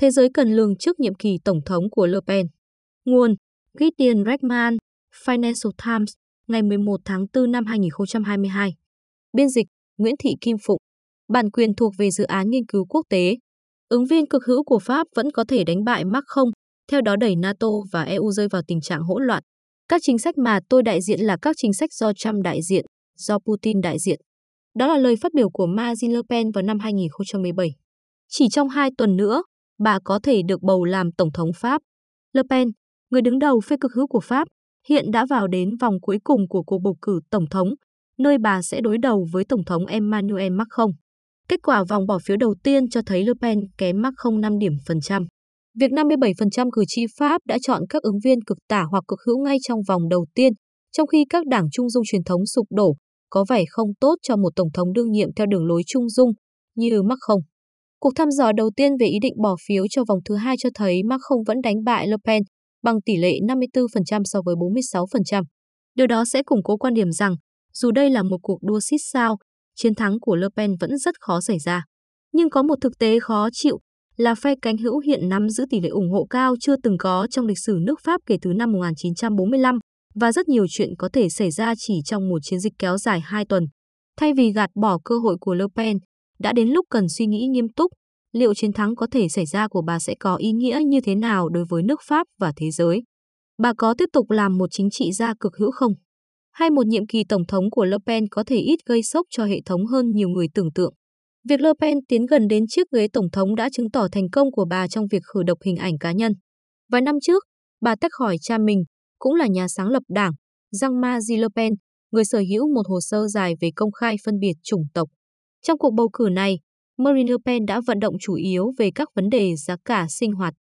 Thế giới cần lường trước nhiệm kỳ tổng thống của Le Pen. Nguồn Gideon Reckman, Financial Times, ngày 11 tháng 4 năm 2022. Biên dịch Nguyễn Thị Kim Phụng. Bản quyền thuộc về dự án nghiên cứu quốc tế. Ứng viên cực hữu của Pháp vẫn có thể đánh bại Macron, theo đó đẩy NATO và EU rơi vào tình trạng hỗn loạn. Các chính sách mà tôi đại diện là các chính sách do Trump đại diện, do Putin đại diện. Đó là lời phát biểu của Marine Le Pen vào năm 2017. Chỉ trong hai tuần nữa, bà có thể được bầu làm Tổng thống Pháp. Le Pen, người đứng đầu phe cực hữu của Pháp, hiện đã vào đến vòng cuối cùng của cuộc bầu cử Tổng thống, nơi bà sẽ đối đầu với Tổng thống Emmanuel Macron. Kết quả vòng bỏ phiếu đầu tiên cho thấy Le Pen kém Macron 5 điểm phần trăm. Việc 57% cử tri Pháp đã chọn các ứng viên cực tả hoặc cực hữu ngay trong vòng đầu tiên, trong khi các đảng trung dung truyền thống sụp đổ, có vẻ không tốt cho một tổng thống đương nhiệm theo đường lối trung dung như Macron. Cuộc thăm dò đầu tiên về ý định bỏ phiếu cho vòng thứ hai cho thấy Macron vẫn đánh bại Le Pen bằng tỷ lệ 54% so với 46%. Điều đó sẽ củng cố quan điểm rằng, dù đây là một cuộc đua xít sao, chiến thắng của Le Pen vẫn rất khó xảy ra. Nhưng có một thực tế khó chịu là phe cánh hữu hiện nắm giữ tỷ lệ ủng hộ cao chưa từng có trong lịch sử nước Pháp kể từ năm 1945 và rất nhiều chuyện có thể xảy ra chỉ trong một chiến dịch kéo dài 2 tuần. Thay vì gạt bỏ cơ hội của Le Pen, đã đến lúc cần suy nghĩ nghiêm túc liệu chiến thắng có thể xảy ra của bà sẽ có ý nghĩa như thế nào đối với nước Pháp và thế giới. Bà có tiếp tục làm một chính trị gia cực hữu không? Hay một nhiệm kỳ tổng thống của Le Pen có thể ít gây sốc cho hệ thống hơn nhiều người tưởng tượng? Việc Le Pen tiến gần đến chiếc ghế tổng thống đã chứng tỏ thành công của bà trong việc khử độc hình ảnh cá nhân. Vài năm trước, bà tách khỏi cha mình, cũng là nhà sáng lập đảng, Jean-Marie Le Pen, người sở hữu một hồ sơ dài về công khai phân biệt chủng tộc. Trong cuộc bầu cử này, Marine Le Pen đã vận động chủ yếu về các vấn đề giá cả sinh hoạt.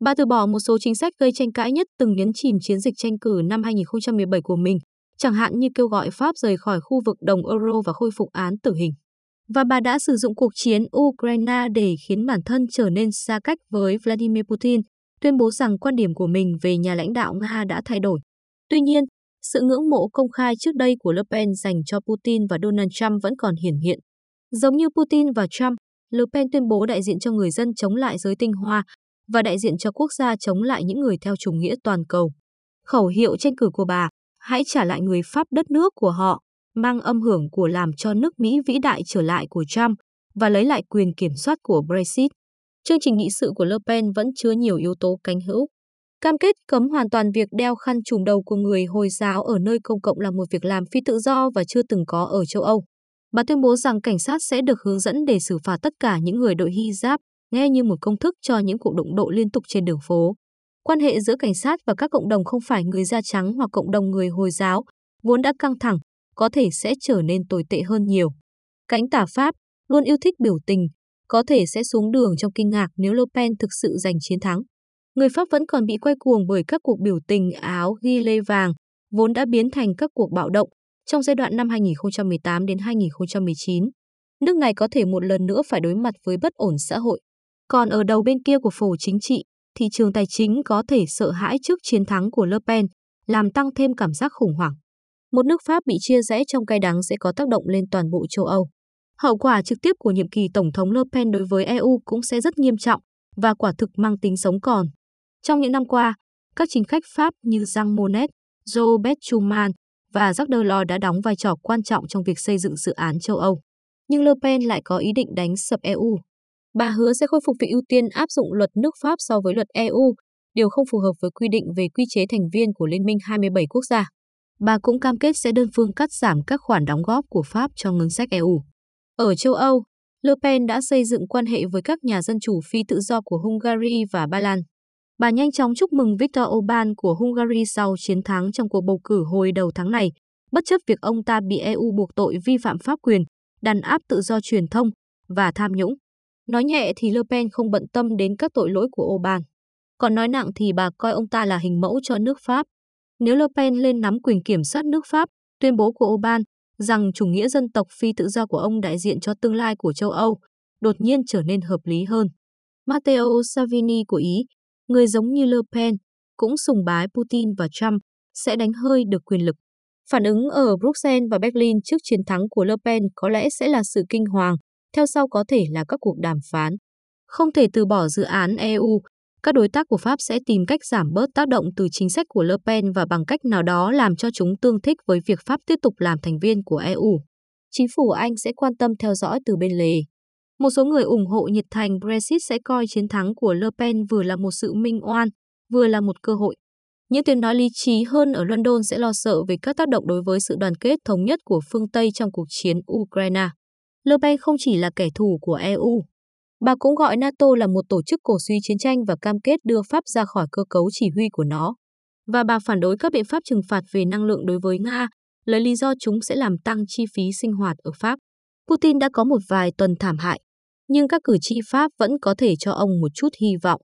Bà từ bỏ một số chính sách gây tranh cãi nhất từng nhấn chìm chiến dịch tranh cử năm 2017 của mình, chẳng hạn như kêu gọi Pháp rời khỏi khu vực đồng euro và khôi phục án tử hình. Và bà đã sử dụng cuộc chiến Ukraine để khiến bản thân trở nên xa cách với Vladimir Putin, tuyên bố rằng quan điểm của mình về nhà lãnh đạo Nga đã thay đổi. Tuy nhiên, sự ngưỡng mộ công khai trước đây của Le Pen dành cho Putin và Donald Trump vẫn còn hiển hiện. Giống như Putin và Trump, Le Pen tuyên bố đại diện cho người dân chống lại giới tinh hoa và đại diện cho quốc gia chống lại những người theo chủ nghĩa toàn cầu. Khẩu hiệu tranh cử của bà, hãy trả lại người Pháp đất nước của họ, mang âm hưởng của làm cho nước Mỹ vĩ đại trở lại của Trump và lấy lại quyền kiểm soát của Brexit. Chương trình nghị sự của Le Pen vẫn chứa nhiều yếu tố cánh hữu. Cam kết cấm hoàn toàn việc đeo khăn trùm đầu của người Hồi giáo ở nơi công cộng là một việc làm phi tự do và chưa từng có ở châu Âu. Bà tuyên bố rằng cảnh sát sẽ được hướng dẫn để xử phạt tất cả những người đội hijab, nghe như một công thức cho những cuộc đụng độ liên tục trên đường phố. Quan hệ giữa cảnh sát và các cộng đồng không phải người da trắng hoặc cộng đồng người Hồi giáo, vốn đã căng thẳng, có thể sẽ trở nên tồi tệ hơn nhiều. Cánh tả Pháp, luôn yêu thích biểu tình, có thể sẽ xuống đường trong kinh ngạc nếu Le Pen thực sự giành chiến thắng. Người Pháp vẫn còn bị quay cuồng bởi các cuộc biểu tình áo ghi lê vàng, vốn đã biến thành các cuộc bạo động, trong giai đoạn năm 2018 đến 2019, nước này có thể một lần nữa phải đối mặt với bất ổn xã hội. Còn ở đầu bên kia của phổ chính trị, thị trường tài chính có thể sợ hãi trước chiến thắng của Le Pen, làm tăng thêm cảm giác khủng hoảng. Một nước Pháp bị chia rẽ trong cay đắng sẽ có tác động lên toàn bộ châu Âu. Hậu quả trực tiếp của nhiệm kỳ Tổng thống Le Pen đối với EU cũng sẽ rất nghiêm trọng và quả thực mang tính sống còn. Trong những năm qua, các chính khách Pháp như Jean Monnet, Robert Schuman và Jacques Delors đã đóng vai trò quan trọng trong việc xây dựng dự án châu Âu. Nhưng Le Pen lại có ý định đánh sập EU. Bà hứa sẽ khôi phục việc ưu tiên áp dụng luật nước Pháp so với luật EU, điều không phù hợp với quy định về quy chế thành viên của Liên minh 27 quốc gia. Bà cũng cam kết sẽ đơn phương cắt giảm các khoản đóng góp của Pháp cho ngân sách EU. Ở châu Âu, Le Pen đã xây dựng quan hệ với các nhà dân chủ phi tự do của Hungary và Ba Lan. Bà nhanh chóng chúc mừng Viktor Orbán của Hungary sau chiến thắng trong cuộc bầu cử hồi đầu tháng này, bất chấp việc ông ta bị EU buộc tội vi phạm pháp quyền, đàn áp tự do truyền thông và tham nhũng. Nói nhẹ thì Le Pen không bận tâm đến các tội lỗi của Orbán. Còn nói nặng thì bà coi ông ta là hình mẫu cho nước Pháp. Nếu Le Pen lên nắm quyền kiểm soát nước Pháp, tuyên bố của Orbán rằng chủ nghĩa dân tộc phi tự do của ông đại diện cho tương lai của châu Âu, đột nhiên trở nên hợp lý hơn. Matteo Salvini của Ý người giống như Le Pen, cũng sùng bái Putin và Trump, sẽ đánh hơi được quyền lực. Phản ứng ở Bruxelles và Berlin trước chiến thắng của Le Pen có lẽ sẽ là sự kinh hoàng, theo sau có thể là các cuộc đàm phán. Không thể từ bỏ dự án EU, các đối tác của Pháp sẽ tìm cách giảm bớt tác động từ chính sách của Le Pen và bằng cách nào đó làm cho chúng tương thích với việc Pháp tiếp tục làm thành viên của EU. Chính phủ Anh sẽ quan tâm theo dõi từ bên lề. Một số người ủng hộ nhiệt thành Brexit sẽ coi chiến thắng của Le Pen vừa là một sự minh oan, vừa là một cơ hội. Những tiếng nói lý trí hơn ở London sẽ lo sợ về các tác động đối với sự đoàn kết thống nhất của phương Tây trong cuộc chiến Ukraine. Le Pen không chỉ là kẻ thù của EU. Bà cũng gọi NATO là một tổ chức cổ suý chiến tranh và cam kết đưa Pháp ra khỏi cơ cấu chỉ huy của nó. Và bà phản đối các biện pháp trừng phạt về năng lượng đối với Nga, lấy lý do chúng sẽ làm tăng chi phí sinh hoạt ở Pháp. Putin đã có một vài tuần thảm hại, nhưng các cử tri Pháp vẫn có thể cho ông một chút hy vọng.